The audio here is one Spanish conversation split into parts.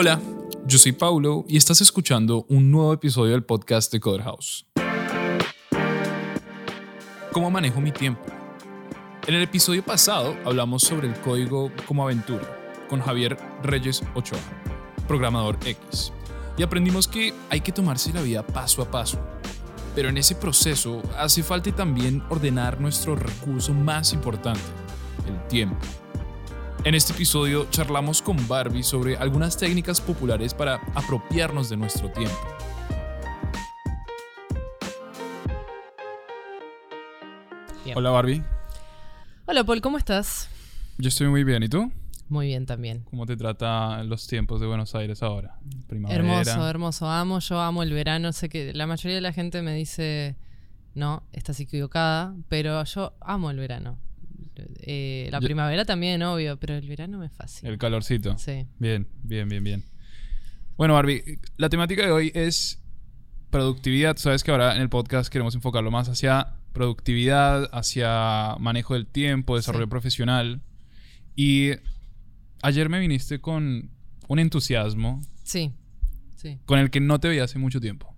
Hola, yo soy Paulo y estás escuchando un nuevo episodio del podcast de Coder House. ¿Cómo manejo mi tiempo? En el episodio pasado hablamos sobre el código como aventura con Javier Reyes Ochoa, programador X, y aprendimos que hay que tomarse la vida paso a paso. Pero en ese proceso hace falta también ordenar nuestro recurso más importante, el tiempo. En este episodio charlamos con Barbie sobre algunas técnicas populares para apropiarnos de nuestro tiempo. Bien. Hola Barbie, Hola Paul, ¿cómo estás? yo estoy muy bien, ¿y tú? Muy bien también. ¿Cómo te trata los tiempos de Buenos Aires ahora? Primavera. Hermoso, hermoso. Amo, yo amo el verano. Sé que la mayoría de la gente me dice, no, estás equivocada, pero yo amo el verano. Eh, la Yo- primavera también, obvio, pero el verano me fascina. El calorcito. Sí. Bien, bien, bien, bien. Bueno, Barbie, la temática de hoy es productividad. Tú Sabes que ahora en el podcast queremos enfocarlo más hacia productividad, hacia manejo del tiempo, desarrollo Sí. profesional. Y ayer me viniste con un entusiasmo Sí, sí. con el que no te veía hace mucho tiempo.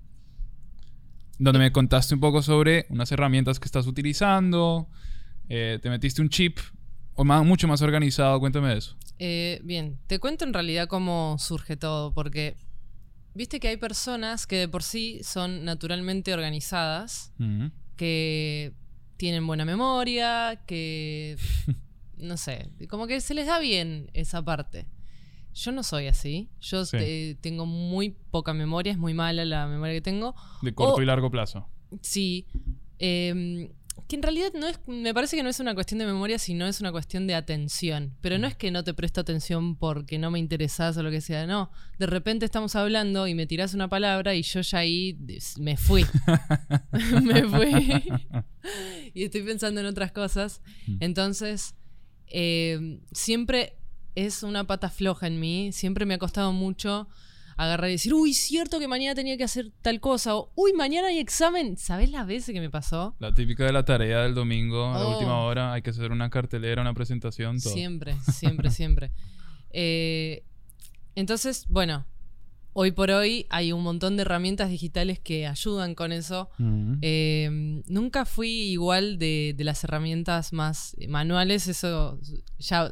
Donde me contaste un poco sobre unas herramientas que estás utilizando, eh, te metiste un chip o más, mucho más organizado. Cuéntame de eso. Eh, bien, te cuento en realidad cómo surge todo, porque viste que hay personas que de por sí son naturalmente organizadas que tienen buena memoria, que no sé, como que se les da bien esa parte. Yo no soy así. Yo Sí. te- tengo muy poca memoria, es muy mala la memoria que tengo. De corto O- y largo plazo. Sí. em, que en realidad no es, me parece que no es una cuestión de memoria, sino es una cuestión de atención. Pero no es que no te presto atención porque no me interesas o lo que sea, no. De repente estamos hablando y me tirás una palabra y yo ya ahí me fui. me fui. y estoy pensando en otras cosas. Mm. Entonces, eh, siempre es una pata floja en mí. Siempre me ha costado mucho agarrar y decir, uy, cierto que mañana tenía que hacer tal cosa. O, uy, mañana hay examen. ¿Sabes las veces que me pasó? La típica de la tarea del domingo a la Oh. última hora. Hay que hacer una cartelera, una presentación, todo. Siempre, siempre, siempre. Eh, entonces, bueno, hoy por hoy hay un montón de herramientas digitales que ayudan con eso. Ujú. Eh, nunca fui igual de, de las herramientas más manuales, eso ya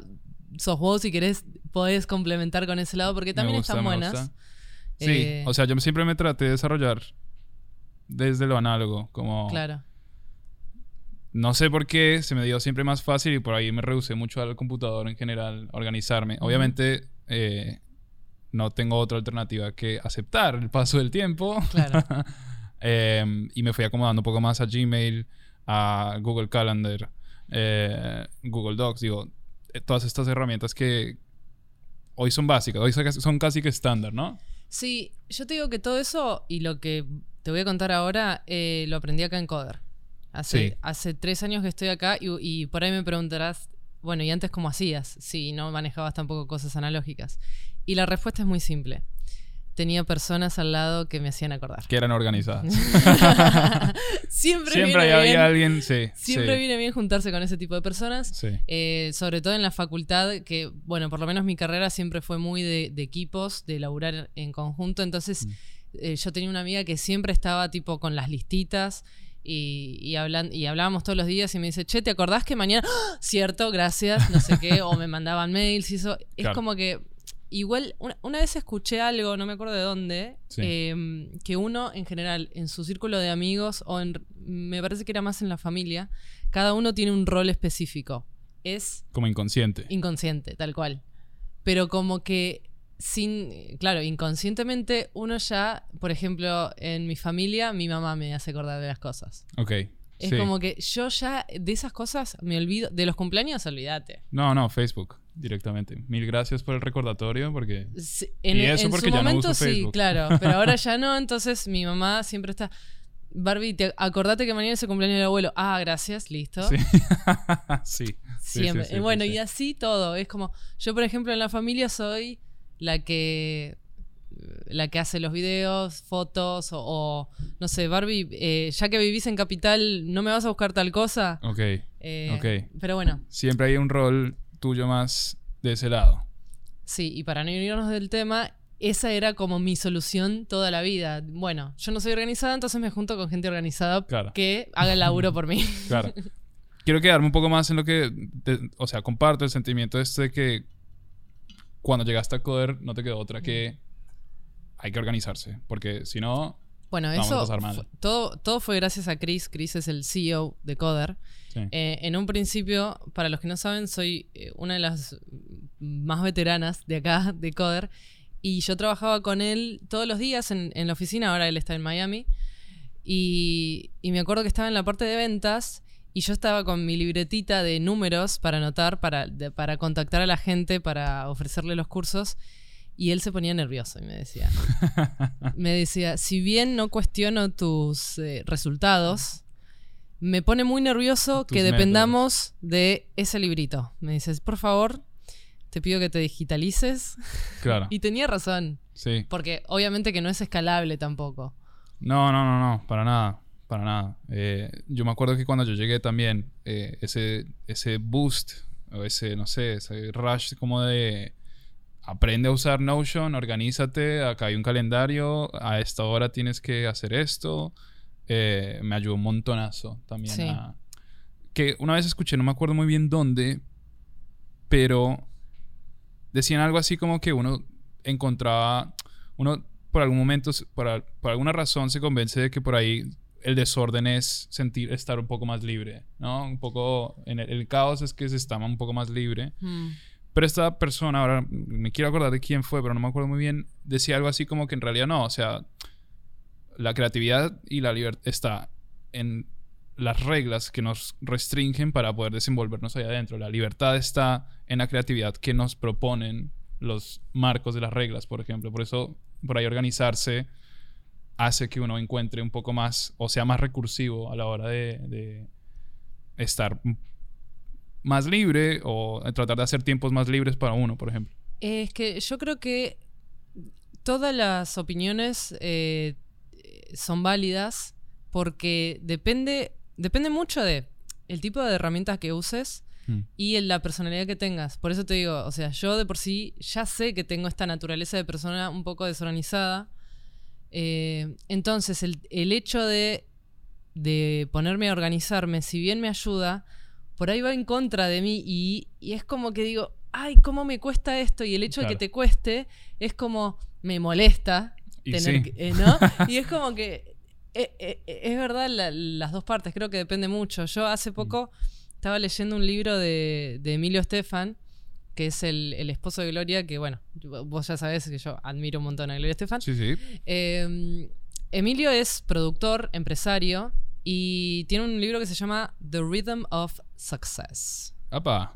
sos vos si querés podés complementar con ese lado porque también gusta, están buenas. Sí, Eh, o sea, yo siempre me traté de desarrollar desde lo análogo. Como. Claro, No sé por qué se me dio siempre más fácil y por ahí me reducé mucho al computador en general, organizarme. Obviamente, eh, no tengo otra alternativa que aceptar el paso del tiempo. claro. Eh, y me fui acomodando un poco más a Gmail, a Google Calendar, eh, Google Docs, digo, todas estas herramientas que hoy son básicas, hoy son casi que estándar, ¿no? Sí, yo te digo que todo eso y lo que te voy a contar ahora eh, lo aprendí acá en Coder. Hace, Sí. hace tres años que estoy acá y, y por ahí me preguntarás, bueno, ¿y antes cómo hacías? Si no manejabas tampoco cosas analógicas. Y la respuesta es muy simple. Tenía personas al lado que me hacían acordar. Que eran organizadas. Siempre, Siempre viene había bien, alguien, sí. Siempre sí, viene bien juntarse con ese tipo de personas. sí. Eh, sobre todo en la facultad, que, bueno, por lo menos mi carrera siempre fue muy de, de equipos, de laburar en conjunto. Entonces, Mm. eh, yo tenía una amiga que siempre estaba tipo con las listitas y, y, hablan- y hablábamos todos los días y me dice, che, ¿te acordás que mañana? ¡Ah! Cierto, gracias, no sé qué, o me mandaban mails y eso. Es como que. Igual, una, una vez escuché algo, no me acuerdo de dónde, Sí. eh, que uno en general, en su círculo de amigos, o en, me parece que era más en la familia, cada uno tiene un rol específico. Es Como inconsciente. inconsciente, tal cual. Pero como que sin, claro, inconscientemente uno ya, por ejemplo, en mi familia, mi mamá me hace acordar de las cosas. ok. Es sí. como que yo ya de esas cosas me olvido, de los cumpleaños olvídate. No, no, Facebook directamente. Mil gracias por el recordatorio porque... Sí, En, Y eso en porque su ya no momento uso sí, claro, pero ahora ya no, entonces mi mamá siempre está... Barbie, te- acordate que mañana es el cumpleaños del abuelo. Ah, gracias, listo. Sí. sí. Siempre. sí, sí, bueno, y sí. así todo. Es como, yo por ejemplo en la familia soy la que la que hace los videos, fotos o, o, no sé, Barbie, eh, ya que vivís en Capital, ¿no me vas a buscar tal cosa? Ok. Eh, Ok. Pero bueno, Siempre hay un rol tuyo más de ese lado. sí, y para no irnos del tema, esa era como mi solución toda la vida. Bueno, yo no soy organizada, entonces me junto con gente organizada Claro. que haga el laburo por mí. Claro. Quiero quedarme un poco más en lo que, o sea, comparto el sentimiento este de que cuando llegaste a Coder no te quedó otra que hay que organizarse, porque si no, Bueno, eso todo, todo fue gracias a Chris. Chris es el CEO de Coder. sí. Eh, en un principio, para los que no saben, soy eh, una de las más veteranas de acá, de Coder. Y yo trabajaba con él todos los días en, en la oficina, ahora él está en Miami. Y, y me acuerdo que estaba en la parte de ventas y yo estaba con mi libretita de números para anotar, para, de- para contactar a la gente, para ofrecerle los cursos. Y él se ponía nervioso y me decía, me decía, si bien no cuestiono tus eh, resultados, me pone muy nervioso Tus que dependamos de ese librito. Me dices, por favor, te pido que te digitalices. claro, Y tenía razón, sí. porque obviamente que no es escalable tampoco. No, no, no, no, para nada, para nada. Eh, yo me acuerdo que cuando yo llegué también, eh, ese, ese boost, o ese, no sé, ese rush como de aprende a usar Notion, organízate, acá hay un calendario, a esta hora tienes que hacer esto, eh, me ayudó un montonazo también. Sí. a- que una vez escuché, no me acuerdo muy bien dónde, pero decían algo así como que uno encontraba, uno por algún momento, por, por alguna razón se convence de que por ahí el desorden es sentir, estar un poco más libre, ¿no? Un poco, en el, el caos es que se está un poco más libre. Mm, Pero esta persona, ahora me quiero acordar de quién fue, pero no me acuerdo muy bien, decía algo así como que en realidad no, o sea, la creatividad y la libertad está en las reglas que nos restringen para poder desenvolvernos ahí adentro. La libertad está en la creatividad que nos proponen los marcos de las reglas, por ejemplo. Por eso, por ahí organizarse hace que uno encuentre un poco más, o sea, más recursivo a la hora de, de estar más libre o tratar de hacer tiempos más libres para uno, por ejemplo. Es que yo creo que todas las opiniones eh, son válidas porque depende, depende mucho de el tipo de herramientas que uses Mm. y en la personalidad que tengas. Por eso te digo, o sea, yo de por sí ya sé que tengo esta naturaleza de persona un poco desorganizada. Eh, entonces, el, el hecho de, de ponerme a organizarme, si bien me ayuda, por ahí va en contra de mí y, y es como que digo, ay, ¿cómo me cuesta esto? Y el hecho de que te cueste es como, me molesta Y tener sí. que- eh, ¿no? y es como que eh, eh, es verdad la- las dos partes, creo que depende mucho. Yo Mm. hace poco estaba leyendo un libro de, de Emilio Estefan, que es el, el esposo de Gloria, que bueno, vos ya sabés que yo admiro un montón a Gloria Estefan. Sí, sí. Eh, Emilio es productor, empresario, y tiene un libro que se llama The Rhythm of Success. Apa.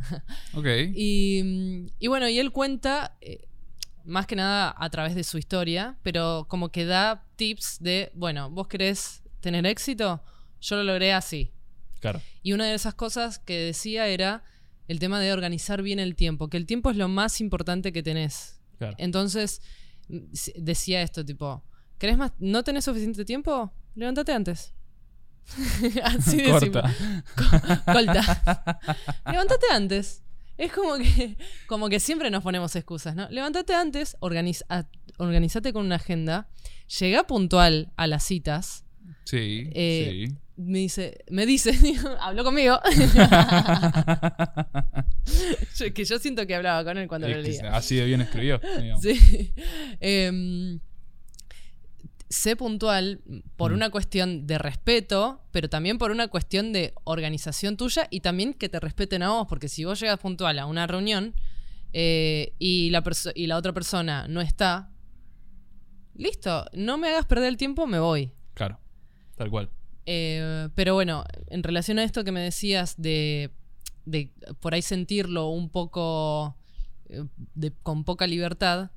Ok. Y, y bueno, y él cuenta, eh, más que nada a través de su historia, pero como que da tips de, bueno, vos querés tener éxito, yo lo logré así. Claro. Y una de esas cosas que decía era el tema de organizar bien el tiempo, que el tiempo es lo más importante que tenés. Claro. Entonces, mm, decía esto, tipo, ¿querés más? ¿No tenés suficiente tiempo? Levántate antes. Así de simple. Corta. Levántate antes. Es como que, como que siempre nos ponemos excusas, ¿no? Levántate antes, organiza, organizate con una agenda, llega puntual a las citas. Sí, Eh, sí. Me dice, me dice, habló conmigo. Yo- que yo siento que hablaba con él cuando Es lo leía. así de bien escribió. digamos. Sí. Em, sé puntual por Mm. una cuestión de respeto, pero también por una cuestión de organización tuya y también que te respeten a vos, porque si vos llegas puntual a una reunión eh, y, la y la otra persona no está, listo, no me hagas perder el tiempo, me voy. Claro. Tal cual. Eh, pero bueno, en relación a esto que me decías de, de por ahí sentirlo un poco eh, de- con poca libertad,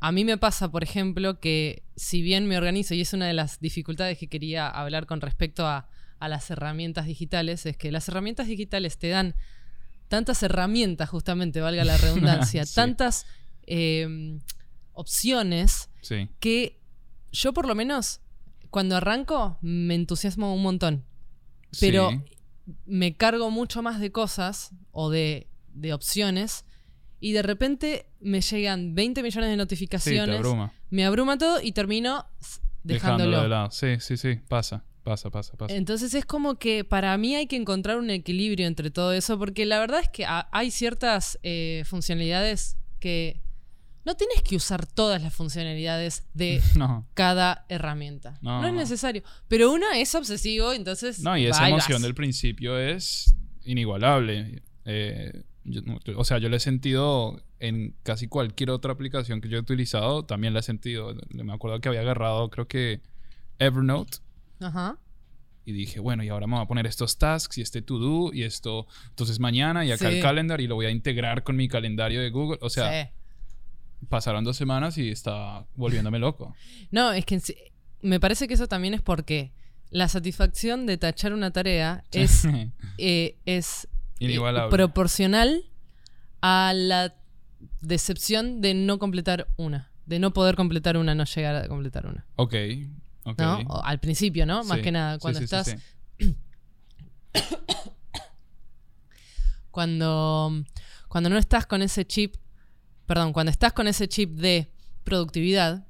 a mí me pasa, por ejemplo, que si bien me organizo, y es una de las dificultades que quería hablar con respecto a, a las herramientas digitales, es que las herramientas digitales te dan tantas herramientas, justamente, valga la redundancia, Sí. tantas eh, opciones Sí. que yo por lo menos cuando arranco me entusiasmo un montón, pero Sí. me cargo mucho más de cosas o de, de opciones y de repente me llegan 20 millones de Sí, notificaciones. abruma. me abruma todo y termino Dejándolo dejándolo. de lado. Sí, sí, sí. Pasa, pasa, pasa, pasa. Entonces es como que para mí hay que encontrar un equilibrio entre todo eso, porque la verdad es que ha- hay ciertas eh, funcionalidades que no tienes que usar todas las funcionalidades de No. cada herramienta. No. No, es necesario. Pero una es obsesivo, entonces. No, y esa emoción del principio es inigualable. Eh, yo- o sea, yo la he sentido en casi cualquier otra aplicación que yo he utilizado, también la he sentido. Me acuerdo que había agarrado, creo que Evernote, Ajá. y dije, bueno, y ahora me voy a poner estos tasks y este to-do y esto, entonces mañana y acá Sí. el calendar y lo voy a integrar con mi calendario de Google. O sea, Sí. pasaron dos semanas y estaba volviéndome loco. No, es que me parece que eso también es porque la satisfacción de tachar una tarea es, eh, es Inigualable. proporcional a la decepción de no completar una. De no poder completar una, no llegar a completar una. ok, ok. ¿no? O al principio, ¿no? Más Sí, que nada, cuando sí, sí, estás. Cuando, cuando no estás con ese chip. Perdón, cuando estás con ese chip de productividad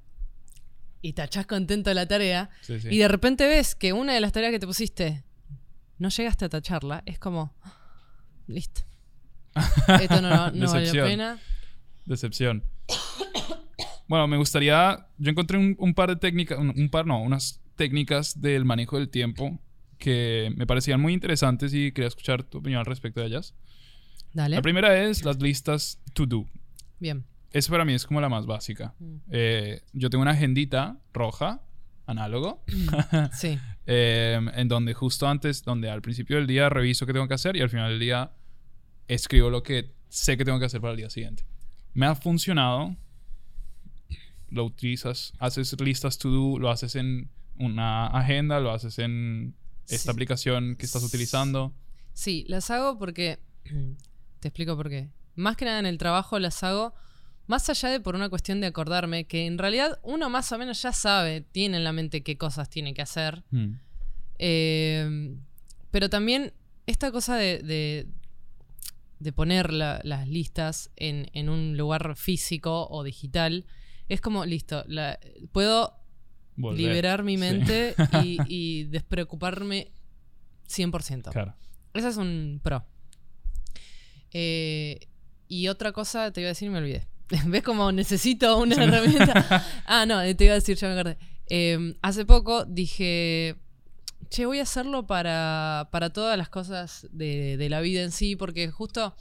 y tachás contento la tarea. Y de repente ves que una de las tareas que te pusiste no llegaste a tacharla, es como. Listo. Esto no, no Decepción. pena. Decepción. Bueno, me gustaría. Yo encontré un, un par de técnicas, un, un par, no, unas técnicas del manejo del tiempo que me parecían muy interesantes y quería escuchar tu opinión al respecto de ellas. Dale. La primera es las listas to do. Bien. Esa para mí es como la más básica. Mm. Eh, yo tengo una agendita roja, análogo, Sí. eh, en donde justo antes, donde al principio del día reviso qué tengo que hacer y al final del día escribo lo que sé que tengo que hacer para el día siguiente. Me ha funcionado. Lo utilizas, haces listas to do, lo haces en una agenda, lo haces en esta Sí. aplicación que estás utilizando. Sí, las hago porque. Te explico por qué. Más que nada en el trabajo las hago. Más allá de por una cuestión de acordarme, que en realidad uno más o menos ya sabe, tiene en la mente qué cosas tiene que hacer. Hmm. Eh, pero también esta cosa de, de, de poner la- las listas en, en un lugar físico o digital, es como, listo, la- puedo Volver. liberar mi Sí. mente y, y despreocuparme 100%. Claro. Ese es un pro. Eh, y otra cosa te iba a decir y me olvidé. ¿Ves cómo necesito una herramienta? ah, no, te iba a decir, ya me acordé. Eh, hace poco dije, che, voy a hacerlo para, para todas las cosas de, de la vida en sí, porque justo,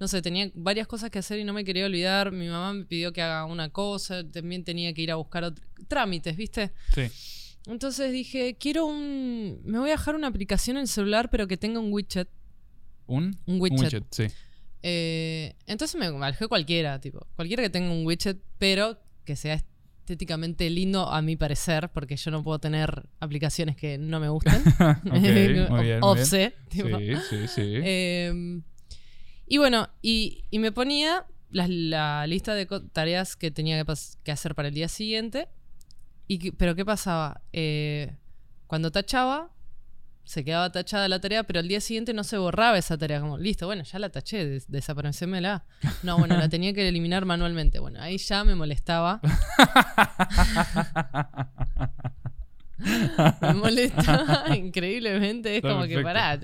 no sé, tenía varias cosas que hacer y no me quería olvidar. Mi mamá me pidió que haga una cosa, también tenía que ir a buscar otro- trámites, ¿viste? Sí. Entonces dije, quiero un... Me voy a dejar una aplicación en el celular, pero que tenga un widget. ¿Un? Un widget. sí. Eh, entonces me bajé cualquiera, tipo, cualquiera que tenga un widget, pero que sea estéticamente lindo a mi parecer, porque yo no puedo tener aplicaciones que no me gusten. ok, muy bien. muy bien. Tipo. Sí, sí, sí. Eh, y bueno, y, y me ponía la, la lista de tareas que tenía que, hacer para el día siguiente. Y que- pero ¿qué pasaba? Eh, cuando tachaba, se quedaba tachada la tarea, pero al día siguiente no se borraba esa tarea. Como, listo, bueno, ya la taché, des desaparecémela. No, bueno, la tenía que eliminar manualmente. Bueno, ahí ya me molestaba. me molestaba increíblemente. Es Está como que pará.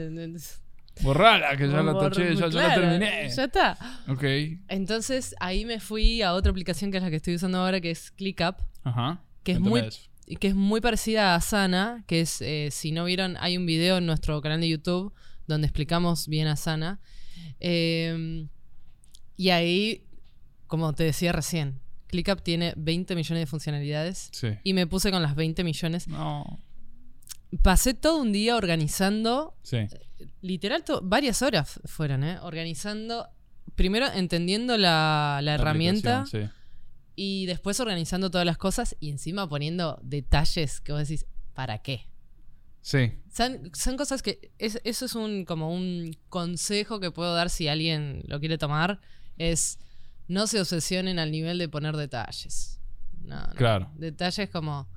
Borrala, que ya la taché, ya, ya la terminé. Ya está. Ok. Entonces ahí me fui a otra aplicación que es la que estoy usando ahora, que es ClickUp, Ajá. que es muy que es muy parecida a Asana, que es, eh, si no vieron, hay un video en nuestro canal de YouTube donde explicamos bien Asana. Eh, y ahí, como te decía recién, ClickUp tiene 20 millones de funcionalidades Sí. y me puse con las 20 millones. No. Pasé todo un día organizando Sí. literal, to- varias horas fueron, ¿eh? Organizando, primero entendiendo la, la herramienta Sí. Y después organizando todas las cosas y encima poniendo detalles que vos decís, ¿para qué? Sí. Son, son cosas que, es- eso es un, como un consejo que puedo dar si alguien lo quiere tomar, es no se obsesionen al nivel de poner detalles. No, no. Claro. Detalles como...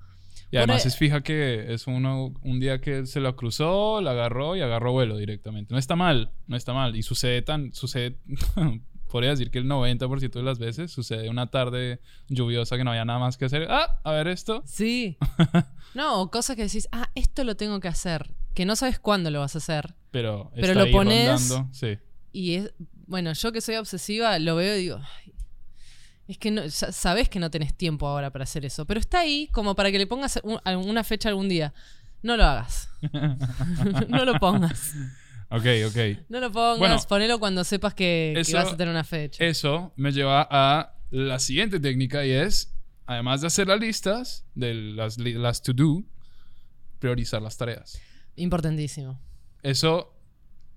Y además Por- es fija que es uno un día que se lo cruzó, la agarró y agarró vuelo directamente. No está mal, no está mal. Y sucede tan, sucede podría decir que el 90% de las veces sucede una tarde lluviosa que no había nada más que hacer. Ah, a ver esto. Sí. no, o cosas que decís, ah, esto lo tengo que hacer. Que no sabes cuándo lo vas a hacer. Pero, Pero está lo ahí pones- rondando, Sí. Y es, bueno, yo que soy obsesiva, lo veo y digo, "Ay, es que no, sa- sabes que no tenés tiempo ahora para hacer eso, pero está ahí como para que le pongas un- alguna fecha algún día. No lo hagas. no lo pongas. Ok, ok. No lo pongas, Bueno, ponelo cuando sepas que, que eso- vas a tener una fecha. Eso me lleva a la siguiente técnica y es, además de hacer las listas de las, las to do, priorizar las tareas. Importantísimo. Eso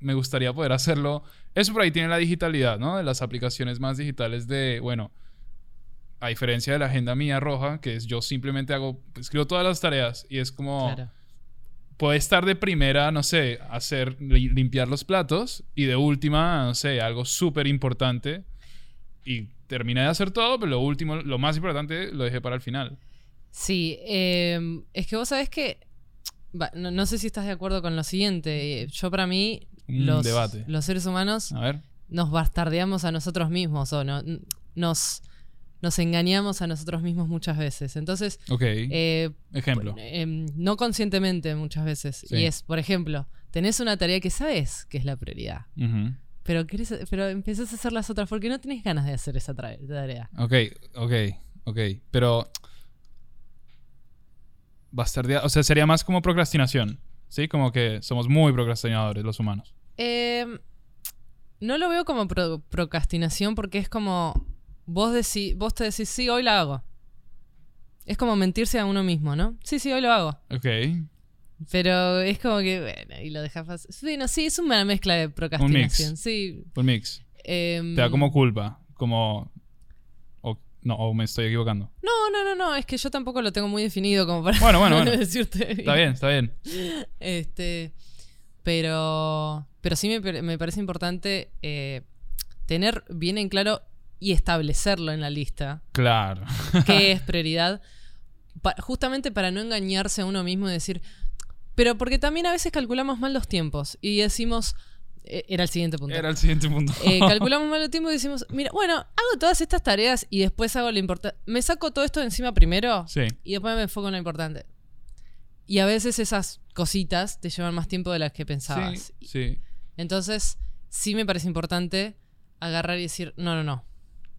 me gustaría poder hacerlo. Eso por ahí tiene la digitalidad, ¿no? De las aplicaciones más digitales de, bueno, a diferencia de la agenda mía roja, que es yo simplemente hago, escribo todas las tareas y es como, Claro. Puede estar de primera, no sé, hacer, li- limpiar los platos y de última, no sé, algo súper importante y terminé de hacer todo, pero lo último, lo más importante lo dejé para el final. Sí, eh, es que vos sabés que. no, no sé si estás de acuerdo con lo siguiente. Yo, para mí, Un los, debate. los seres humanos A ver. nos bastardeamos a nosotros mismos o no, nos, nos engañamos a nosotros mismos muchas veces. Entonces, Ok. eh, Ejemplo. em, no conscientemente muchas veces. Sí. Y es, por ejemplo, tenés una tarea que sabes que es la prioridad, pero, querés, pero empezás a hacer las otras porque no tenés ganas de hacer esa tarea. Ok, ok, ok. Pero. Bastardear. O sea, sería más como procrastinación. ¿Sí? Como que somos muy procrastinadores los humanos. Em, no lo veo como pro- procrastinación porque es como vos, decí- vos te decís, sí, hoy la hago. Es como mentirse a uno mismo, ¿no? Sí, sí, hoy lo hago. Ok. Pero es como que, bueno, y lo dejas fácil. Bueno, sí, es una mezcla de procrastinación. Sí. Un mix. em, Te da como culpa. Como. O, no, o me estoy equivocando. No, no, no, no, es que yo tampoco lo tengo muy definido como para Bueno, bueno, bueno. decirte. Está bien, está bien. Este, pero, pero sí me, me parece importante eh, tener bien en claro y establecerlo en la lista, Claro. qué es prioridad, pa- justamente para no engañarse a uno mismo y decir, pero porque también a veces calculamos mal los tiempos y decimos, eh, era el siguiente punto. Era el siguiente punto. Eh, calculamos mal los tiempos y decimos, mira, bueno, hago todas estas tareas y después hago lo importante. Me saco todo esto de encima primero Sí. y después me enfoco en lo importante. Y a veces esas cositas te llevan más tiempo de las que pensabas. Sí. Sí. Entonces, sí me parece importante agarrar y decir, no, no, no.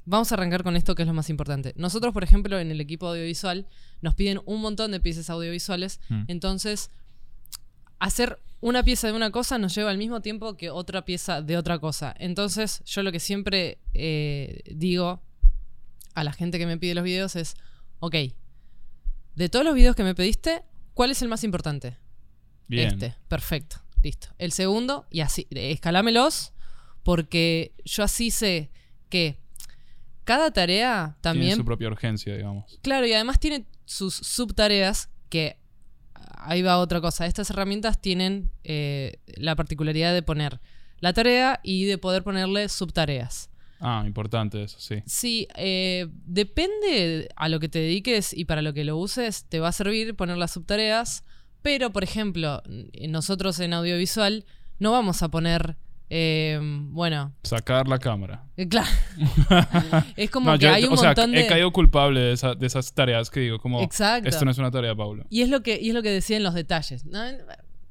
Vamos a arrancar con esto que es lo más importante. Nosotros, por ejemplo, en el equipo audiovisual, nos piden un montón de piezas audiovisuales. Mm. Entonces, hacer una pieza de una cosa nos lleva al mismo tiempo que otra pieza de otra cosa. Entonces, yo lo que siempre eh, digo a la gente que me pide los videos es, ok, de todos los videos que me pediste, ¿cuál es el más importante? Bien. Este, perfecto, listo. El segundo, y así, escalámelos, porque yo así sé que cada tarea Tiene también su propia urgencia, digamos. Claro, y además tiene sus subtareas que ahí va otra cosa. Estas herramientas tienen eh, la particularidad de poner la tarea y de poder ponerle subtareas. Ah, importante eso, sí. Sí, eh, depende a lo que te dediques y para lo que lo uses, te va a servir poner las subtareas, pero por ejemplo, nosotros en audiovisual no vamos a poner, eh, bueno, Sacar la cámara. eh, claro, es como No, que yo- hay un o sea, de... he caído culpable de, esa- de esas tareas que digo, como, Exacto. esto no es una tarea, Paulo. Y es lo que, y es lo que decía en los detalles. ¿no?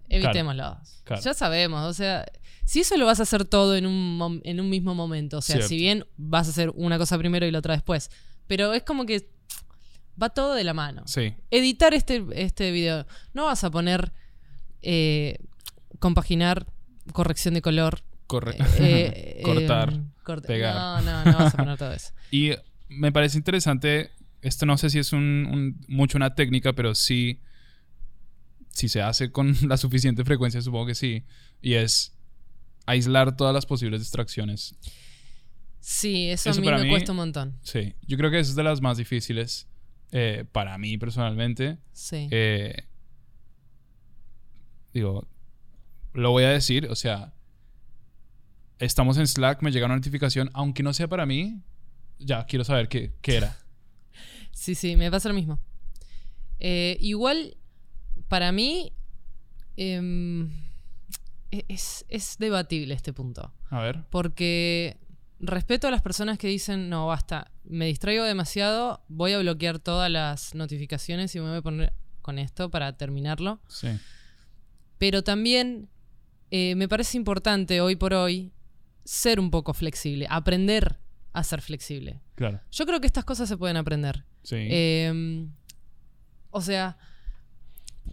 Evitémoslo. claro. Ya sabemos. O sea, si eso lo vas a hacer todo en un, en un mismo momento. O sea, Cierto. si bien vas a hacer una cosa primero y la otra después. Pero es como que va todo de la mano. Sí, Editar este, este video. No vas a poner eh, compaginar, corrección de color. Correcto. eh, Cortar, eh, pegar. No, no, no vas a poner todo eso. Y me parece interesante, esto no sé si es un, un- mucho una técnica, pero sí, si se hace con la suficiente frecuencia, supongo que sí, y es aislar todas las posibles distracciones. Sí, eso, Eso a mí me mí- cuesta un montón. Sí, yo creo que es de las más difíciles eh, para mí personalmente. Sí. Eh, digo, lo voy a decir, o sea, estamos en Slack, me llega una notificación, aunque no sea para mí, ya quiero saber qué, qué era. Sí, sí, me pasa lo mismo. Eh, igual, para mí, em, e- es, es debatible este punto. A ver. Porque respeto a las personas que dicen, no, basta, me distraigo demasiado, voy a bloquear todas las notificaciones y me voy a poner con esto para terminarlo. Sí. Pero también eh, me parece importante hoy por hoy ser un poco flexible, aprender a ser flexible. Claro. Yo creo que estas cosas se pueden aprender. Sí. Eh, o sea,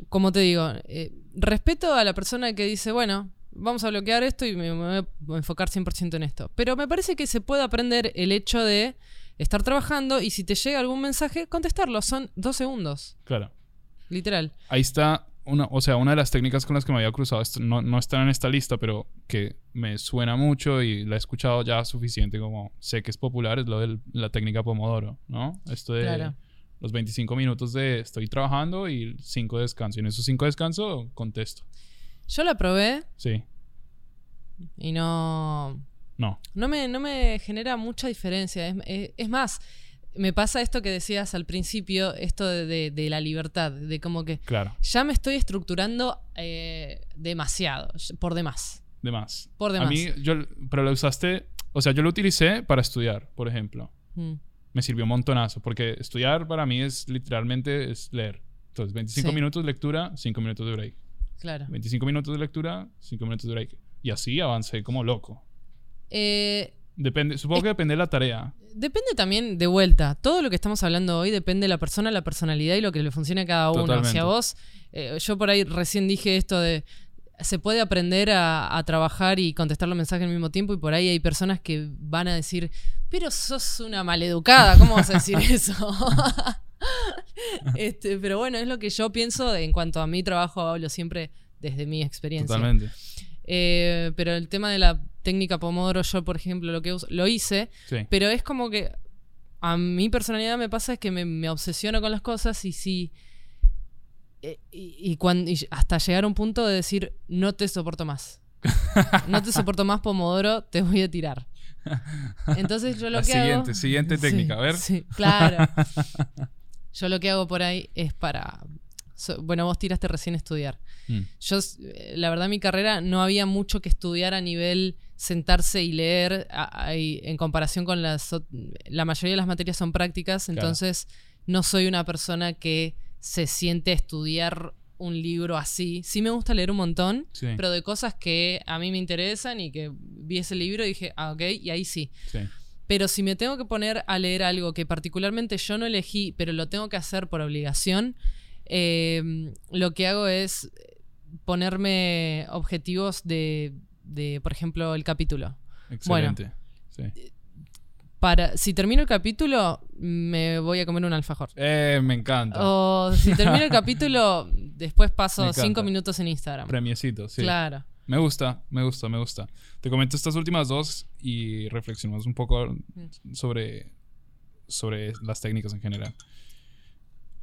como te digo, eh, respeto a la persona que dice, bueno, vamos a bloquear esto y me, me voy a enfocar 100% en esto. Pero me parece que se puede aprender el hecho de estar trabajando y si te llega algún mensaje, contestarlo. Son dos segundos, claro. literal. Ahí está una, o sea, una de las técnicas con las que me había cruzado, no, no están en esta lista, pero que me suena mucho y la he escuchado ya suficiente como sé que es popular, es lo de la técnica Pomodoro, ¿no? Esto de Claro. los 25 minutos de estoy trabajando y 5 de descanso. Y en esos 5 de descanso contesto. Yo la probé Sí, y no, no, no, me, no me genera mucha diferencia. Es, es- es más, me pasa esto que decías al principio, esto de, de- de la libertad, de como que claro, ya me estoy estructurando eh, demasiado, por demás. de más. Por A demás. mí, yo, pero lo usaste, o sea, yo lo utilicé para estudiar, por ejemplo. Mm, Me sirvió un montonazo, porque estudiar para mí es literalmente es leer. Entonces, 25 Sí. minutos de lectura, 5 minutos de break. claro. 25 minutos de lectura, 5 minutos de break. Y así avancé como loco. Eh, Depende, supongo que depende de la tarea. Depende también de vuelta. Todo lo que estamos hablando hoy depende de la persona, la personalidad y lo que le funcione a cada uno. Totalmente. Vos, eh, yo por ahí recién dije esto de se puede aprender a, a trabajar y contestar los mensajes al mismo tiempo y por ahí hay personas que van a decir, pero sos una maleducada, ¿cómo vas a decir eso? este, pero bueno, es lo que yo pienso en cuanto a mi trabajo, hablo siempre desde mi experiencia. Totalmente. Eh, pero el tema de la técnica Pomodoro, yo por ejemplo lo que uso- lo hice, Sí. pero es como que a mi personalidad me pasa es que me, me obsesiono con las cosas y si. eh, Y, y cuan- y hasta llegar a un punto de decir, no te soporto más. No te soporto más, Pomodoro, te voy a tirar. Entonces yo lo La que siguiente, hago. siguiente técnica, a ver. Sí, claro. Yo lo que hago por ahí es para. so- bueno, vos tiraste recién estudiar. Mm. Yo, eh, la verdad, mi carrera no había mucho que estudiar a nivel sentarse y leer a- a- y en comparación con las... La mayoría de las materias son prácticas, Claro. entonces no soy una persona que se siente a estudiar un libro así. Sí me gusta leer un montón, Sí. pero de cosas que a mí me interesan y que vi ese libro y dije, ah, ok, y ahí sí. Sí. Pero si me tengo que poner a leer algo que particularmente yo no elegí, pero lo tengo que hacer por obligación, eh, lo que hago es ponerme objetivos de, de, por ejemplo, el capítulo. Excelente. Sí. Para, si termino el capítulo, me voy a comer un alfajor. Eh, me encanta. O si termino el capítulo, después paso cinco minutos en Instagram. Premiecito, sí. Claro. Me gusta, me gusta, me gusta. Te comento estas últimas dos y reflexionamos un poco sobre, sobre las técnicas en general.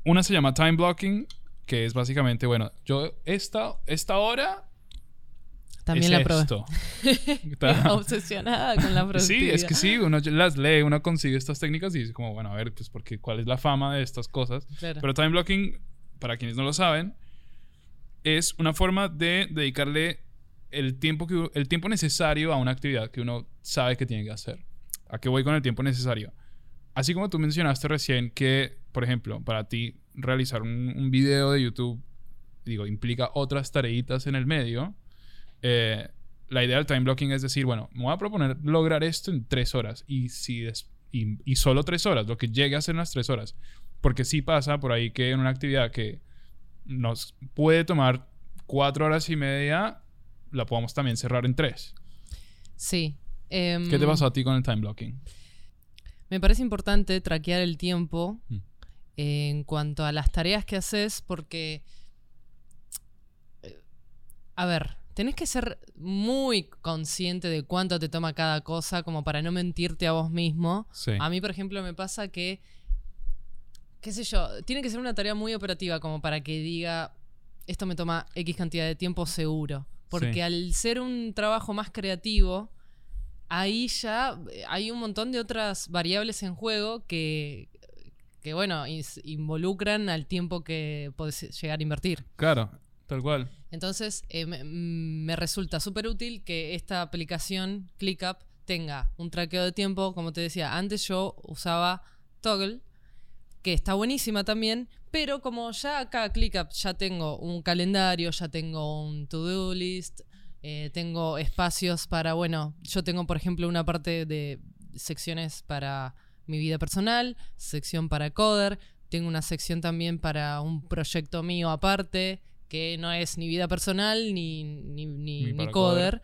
Una se llama time blocking, que es básicamente, bueno, yo esta, esta hora También es la probé. esto. Obsesionada con la Sí, productividad. es que sí, uno las lee, uno consigue estas técnicas y dice como, bueno, a ver, pues porque cuál es la fama de estas cosas. Claro. Pero time blocking, para quienes no lo saben, es una forma de dedicarle el tiempo, que, el tiempo necesario a una actividad que uno sabe que tiene que hacer. ¿A qué voy con el tiempo necesario? Así como tú mencionaste recién que, por ejemplo, para ti realizar un, un video de YouTube, digo, implica otras tareitas en el medio, eh, la idea del time blocking es decir, bueno, me voy a proponer lograr esto en tres horas y, si y, y solo tres horas, lo que llegue a ser unas tres horas. Porque sí pasa por ahí que en una actividad que nos puede tomar cuatro horas y media, la podamos también cerrar en tres. Sí. Em, ¿Qué te pasó a ti con el time blocking? Me parece importante traquear el tiempo Mm. En cuanto a las tareas que haces porque, eh, a ver, tenés que ser muy consciente de cuánto te toma cada cosa como para no mentirte a vos mismo. Sí. A mí, por ejemplo, me pasa que, qué sé yo, tiene que ser una tarea muy operativa como para que diga, esto me toma X cantidad de tiempo seguro. Porque Sí. al ser un trabajo más creativo, ahí ya eh, hay un montón de otras variables en juego que, que bueno, involucran al tiempo que podés llegar a invertir. Claro, tal cual. Entonces, eh, me, mm, me resulta súper útil que esta aplicación, ClickUp, tenga un traqueo de tiempo, como te decía, antes yo usaba Toggle, que está buenísima también, pero como ya acá ClickUp ya tengo un calendario, ya tengo un to-do list, eh, tengo espacios para, bueno, yo tengo por ejemplo una parte de secciones para mi vida personal, sección para Coder, tengo una sección también para un proyecto mío aparte, que no es ni vida personal ni, ni, ni, Coder. Coder.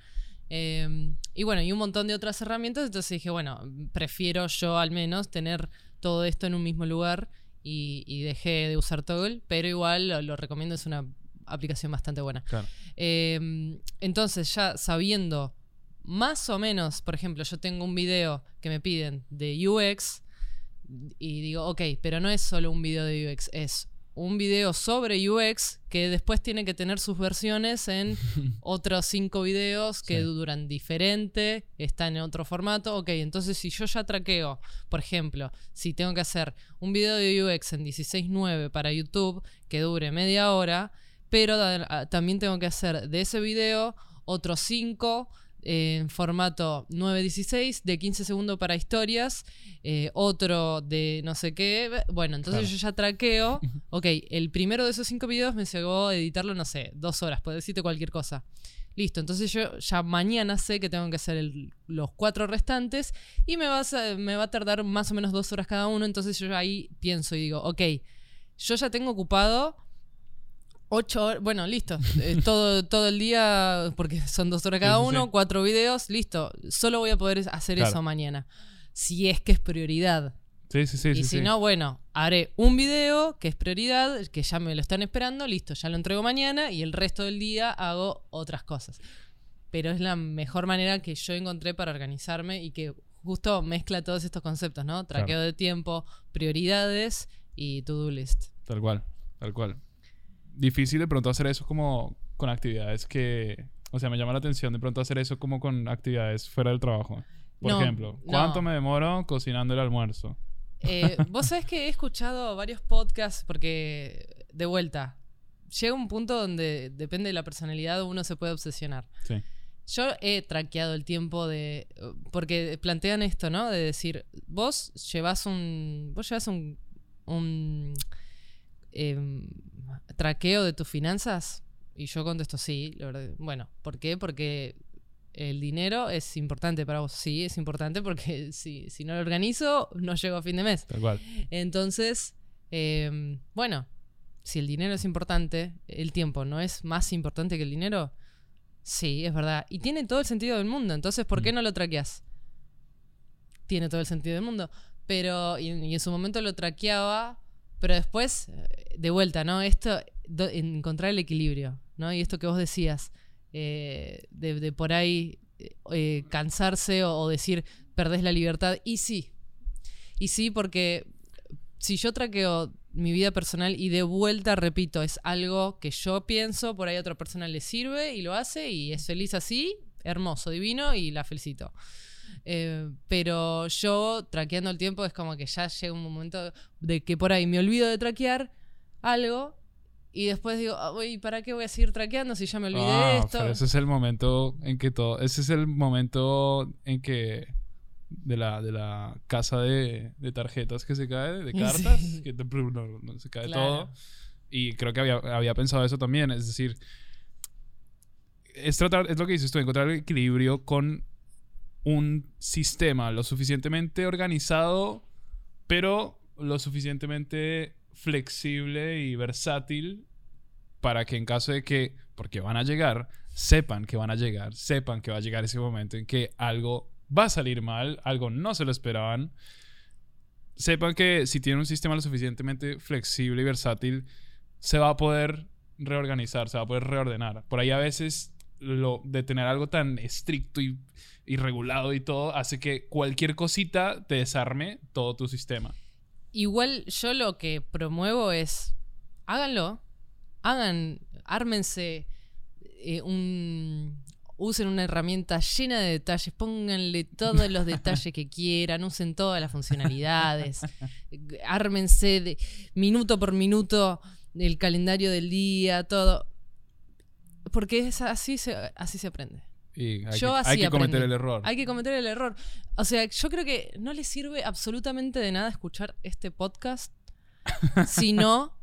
Eh, y bueno, y un montón de otras herramientas, entonces dije, bueno, prefiero yo al menos tener todo esto en un mismo lugar y, y dejé de usar Toggle, pero igual lo, lo recomiendo, es una aplicación bastante buena. Claro. Eh, entonces, ya sabiendo más o menos, por ejemplo, yo tengo un video que me piden de UX y digo, ok, pero no es solo un video de UX, es un video sobre UX que después tiene que tener sus versiones en otros cinco videos que Sí. duran diferente, están en otro formato. Ok, entonces si yo ya traqueo, por ejemplo, si tengo que hacer un video de UX en 16.9 para YouTube que dure media hora, pero da- a- también tengo que hacer de ese video otros cinco en formato 9.16 de 15 segundos para historias, eh, otro de no sé qué. Bueno, entonces Claro. yo ya traqueo. Ok, el primero de esos cinco videos me llegó a editarlo, no sé, dos horas, puedo decirte cualquier cosa. Listo, entonces yo ya mañana sé que tengo que hacer el- los cuatro restantes y me, vas a- me va a tardar más o menos dos horas cada uno. Entonces yo ahí pienso y digo, ok, yo ya tengo ocupado ocho horas, bueno, listo, eh, todo, todo el día, porque son dos horas cada Sí, sí, uno, sí. cuatro videos, listo, solo voy a poder hacer Claro. eso mañana. Si es que es prioridad. Sí, sí, sí. y si no, bueno, haré un video que es prioridad, que ya me lo están esperando, listo, ya lo entrego mañana y el resto del día hago otras cosas. Pero es la mejor manera que yo encontré para organizarme y que justo mezcla todos estos conceptos, ¿no? Traqueo Claro. de tiempo, prioridades y to-do list. Tal cual, tal cual. Difícil de pronto hacer eso como con actividades que... O sea, me llama la atención de pronto hacer eso como con actividades fuera del trabajo. Por No, ejemplo, ¿cuánto no. me demoro cocinando el almuerzo? Eh, Vos sabés que he escuchado varios podcasts porque, de vuelta, llega un punto donde depende de la personalidad uno se puede obsesionar. Sí. Yo he traqueado el tiempo de. Porque plantean esto, ¿no? De decir, vos llevas un. Vos llevas un. un em, traqueo de tus finanzas. Y yo contesto sí. la verdad. Bueno, ¿por qué? Porque el dinero es importante para vos. Sí, es importante porque si, si no lo organizo, no llego a fin de mes. Tal cual. Entonces, em, bueno, si el dinero es importante, el tiempo no es más importante que el dinero. Sí, es verdad. Y tiene todo el sentido del mundo. Entonces, ¿por qué Mm. no lo traqueas? Tiene todo el sentido del mundo. Pero, y, y en su momento lo traqueaba, pero después, eh, de vuelta, ¿no? Esto, encontrar el equilibrio, ¿no? Y esto que vos decías, eh, de, por ahí eh, cansarse o, decir, perdés la libertad. Y sí, y sí, porque si yo traqueo mi vida personal y de vuelta, repito, es algo que yo pienso, por ahí otra persona le sirve y lo hace y es feliz así, hermoso, divino y la felicito. Eh, pero yo traqueando el tiempo es como que ya llega un momento de que por ahí me olvido de traquear algo y después digo, "Ah, uy, ¿para qué voy a seguir traqueando si ya me olvidé de Ah, esto? pero ese es el momento en que todo... Ese es el momento en que... De la, de la casa de, de tarjetas que se cae, de Sí. cartas, que te- no, no, se cae Claro. todo. Y creo que había, había pensado eso también. Es decir, es tratar, es lo que dices tú, encontrar el equilibrio con un sistema lo suficientemente organizado, pero lo suficientemente flexible y versátil para que en caso de que, porque van a llegar, sepan que van a llegar, sepan que va a llegar ese momento en que algo va a salir mal, algo no se lo esperaban. Sepan que si tienen un sistema lo suficientemente flexible y versátil, se va a poder reorganizar, se va a poder reordenar. Por ahí a veces lo de tener algo tan estricto y, y regulado y todo hace que cualquier cosita te desarme todo tu sistema. Igual yo lo que promuevo es, háganlo, hagan, ármense eh, un... Usen una herramienta llena de detalles, pónganle todos los detalles que quieran, usen todas las funcionalidades, ármense de minuto por minuto el calendario del día, todo. Porque es así se, así se aprende. Y hay Yo que, así hay que cometer aprendí. el error. Hay que cometer el error. O sea, yo creo que no le sirve absolutamente de nada escuchar este podcast si no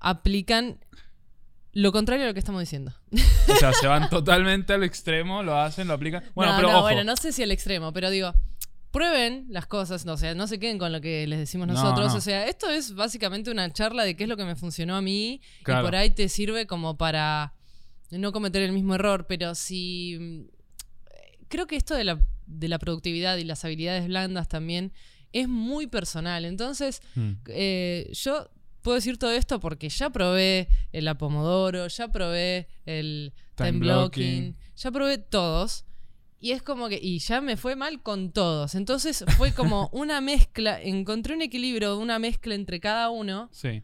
aplican lo contrario a lo que estamos diciendo. O sea, se van totalmente al extremo, lo hacen, lo aplican. Bueno, no, pero no, ojo. bueno, no sé si al extremo, pero digo, prueben las cosas, no, o sea, no se queden con lo que les decimos No, nosotros. no. O sea, esto es básicamente una charla de qué es lo que me funcionó a mí Claro. y por ahí te sirve como para no cometer el mismo error, pero si... Creo que esto de la, de la productividad y las habilidades blandas también es muy personal. Entonces, Mm. eh, yo puedo decir todo esto porque ya probé el Apomodoro, ya probé el Time time, blocking. blocking, ya probé todos. Y es como que, y ya me fue mal con todos. Entonces fue como una mezcla, encontré un equilibrio, una mezcla entre cada uno. Sí.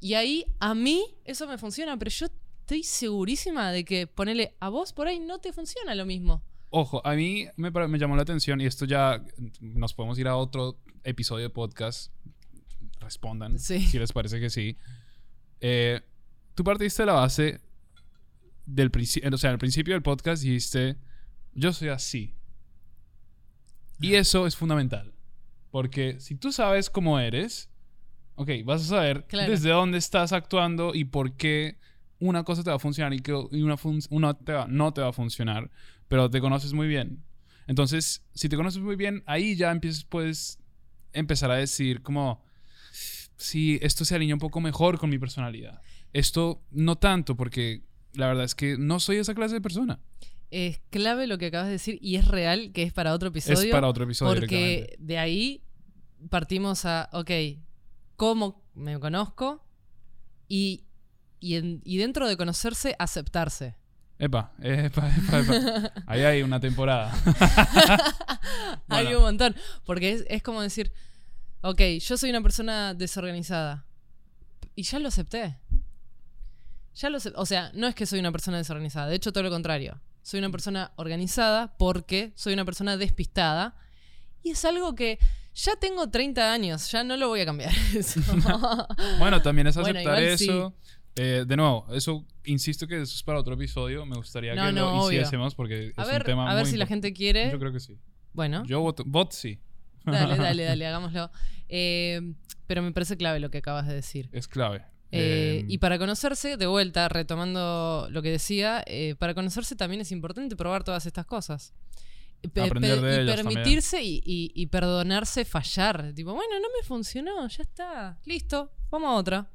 Y ahí a mí eso me funciona, pero yo estoy segurísima de que ponele a vos por ahí no te funciona lo mismo. Ojo, a mí me, me llamó la atención y esto ya nos podemos ir a otro episodio de podcast. Respondan Sí. si les parece que sí. Eh, tú partiste de la base del principio, o sea, al principio del podcast dijiste, yo soy así. Y eso es fundamental. Porque si tú sabes cómo eres, ok, vas a saber Claro. desde dónde estás actuando y por qué una cosa te va a funcionar y, que, y una, fun- una te va- no te va a funcionar, pero te conoces muy bien. Entonces, si te conoces muy bien, ahí ya empiezas, puedes empezar a decir como, sí, esto se alinea un poco mejor con mi personalidad. Esto no tanto, porque la verdad es que no soy esa clase de persona. Es clave lo que acabas de decir y es real que es para otro episodio. es para otro episodio. Porque de ahí partimos a, ok, ¿cómo me conozco? Y, y, en- y dentro de conocerse, aceptarse. Epa, epa, epa, epa. Ahí hay una temporada. Hay un montón. Porque es, es como decir, ok, yo soy una persona desorganizada. Y ya lo acepté. Ya lo O sea, no es que soy una persona desorganizada. De hecho, todo lo contrario. Soy una persona organizada porque soy una persona despistada. Y es algo que ya tengo 30 años. Ya no lo voy a cambiar. Eso. Bueno, también es Bueno, aceptar sí. Eh, de nuevo, eso, insisto que eso es para otro episodio. Me gustaría No, que no, lo obvio. hiciésemos porque a es ver, un tema a ver muy si la gente quiere. Yo creo que sí. Bueno. Yo voto, bot sí. Dale, dale, dale, hagámoslo. Eh, pero me parece clave lo que acabas de decir. Es clave. Eh, Eh, y para conocerse, de vuelta, retomando lo que decía, para conocerse también es importante probar todas estas cosas. Pe- Aprender pe- de y permitirse y, y- y perdonarse fallar. Tipo, bueno, no me funcionó, ya está. Listo, vamos a otra.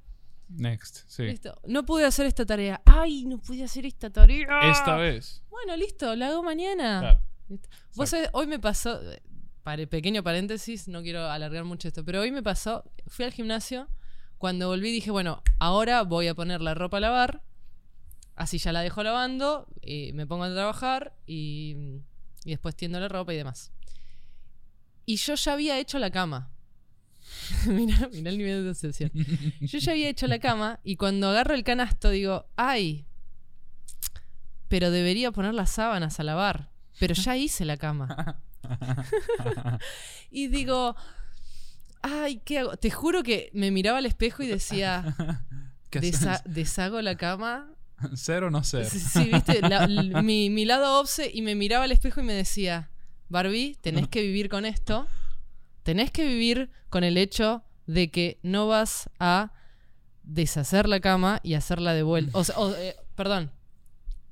Next, sí. Listo. No pude hacer esta tarea. Ay, no pude hacer esta tarea. Esta vez. Bueno, listo, la hago mañana. Claro. Listo. Vos sabés, hoy me pasó, eh, pare- pequeño paréntesis, no quiero alargar mucho esto, pero hoy me pasó, fui al gimnasio, cuando volví dije, bueno, ahora voy a poner la ropa a lavar, así ya la dejo lavando, y me pongo a trabajar y, y después tiendo la ropa y demás. Y yo ya había hecho la cama. mira, mira el nivel de obsesión. Yo ya había hecho la cama y cuando agarro el canasto digo, ay, pero debería poner las sábanas a lavar. Pero ya hice la cama. Y digo, ay, ¿qué hago? Te juro que me miraba al espejo y decía, ¿Qué "Desa- deshago la cama. ¿Ser o no ser? Sí, sí, viste, La- mi, mi lado obse y me miraba al espejo y me decía, Barbie, tenés que vivir con esto. Tenés que vivir con el hecho de que no vas a deshacer la cama y hacerla de vuelta. O sea, eh, perdón.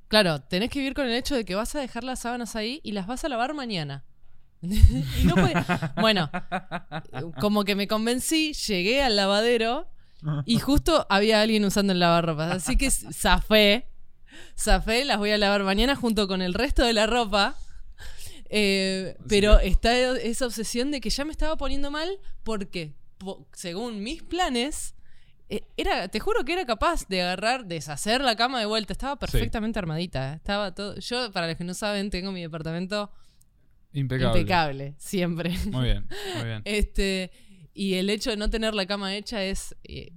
Claro, tenés que vivir con el hecho de que vas a dejar las sábanas ahí y las vas a lavar mañana. Y no puede- Bueno, como que me convencí, llegué al lavadero y justo había alguien usando el lavarropas. Así que zafé. Zafé, las voy a lavar mañana junto con el resto de la ropa. Eh, pero está esa obsesión de que ya me estaba poniendo mal porque, po- según mis planes, eh, era, te juro que era capaz de agarrar, deshacer la cama de vuelta. Estaba perfectamente armadita. Estaba todo. Yo, para los que no saben, tengo mi departamento Impecable. impecable, siempre. Muy bien, muy bien. Este, y el hecho de no tener la cama hecha es, eh, eh,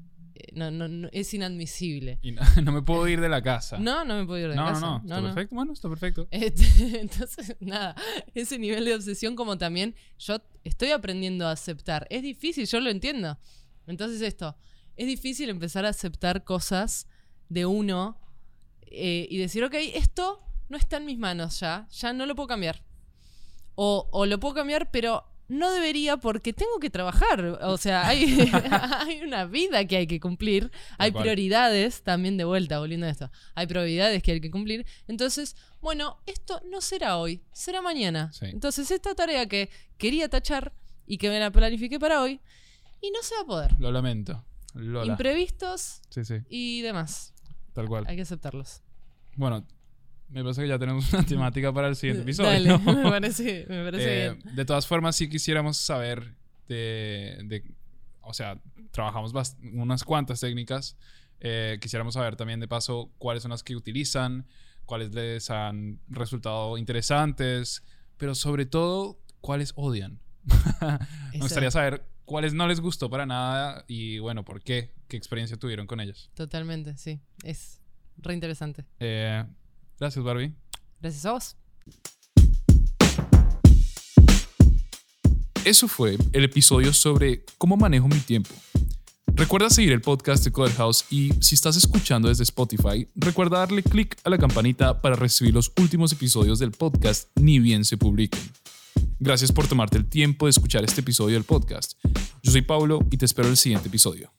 no, no, no- es inadmisible. Y no, no me puedo ir de la casa. No, no me puedo ir de no, casa. no, no. Está perfecto. Bueno, está perfecto. Este, entonces, nada, ese nivel de obsesión como también yo estoy aprendiendo a aceptar. Es difícil, yo lo entiendo. Entonces esto, es difícil empezar a aceptar cosas de uno eh, y decir, ok, esto no está en mis manos ya, ya no lo puedo cambiar. O, o lo puedo cambiar, pero no debería porque tengo que trabajar. O sea, hay, hay una vida que hay que cumplir. Hay prioridades también de vuelta, volviendo a esto. Hay prioridades que hay que cumplir. Entonces, bueno, esto no será hoy, será mañana. Sí. Entonces, esta tarea que quería tachar y que me la planifiqué para hoy, y no se va a poder. Lo lamento. Lola. Imprevistos Sí, sí, y demás. tal cual. Hay que aceptarlos. Bueno, me parece que ya tenemos una temática para el siguiente episodio. Dale, ¿no? me parece, me parece Eh, bien. de todas formas, sí quisiéramos saber de, de- o sea, trabajamos unas cuantas técnicas. Eh, quisiéramos saber también de paso cuáles son las que utilizan, cuáles les han resultado interesantes, pero sobre todo cuáles odian. Me gustaría saber cuáles no les gustó para nada y bueno, por qué, qué experiencia tuvieron con ellas. Totalmente, sí. Es re interesante. Eh, gracias, Barbie. Gracias a vos. Eso fue el episodio sobre cómo manejo mi tiempo. Recuerda seguir el podcast de Coder House y si estás escuchando desde Spotify, recuerda darle clic a la campanita para recibir los últimos episodios del podcast ni bien se publiquen. Gracias por tomarte el tiempo de escuchar este episodio del podcast. Yo soy Pablo y te espero en el siguiente episodio.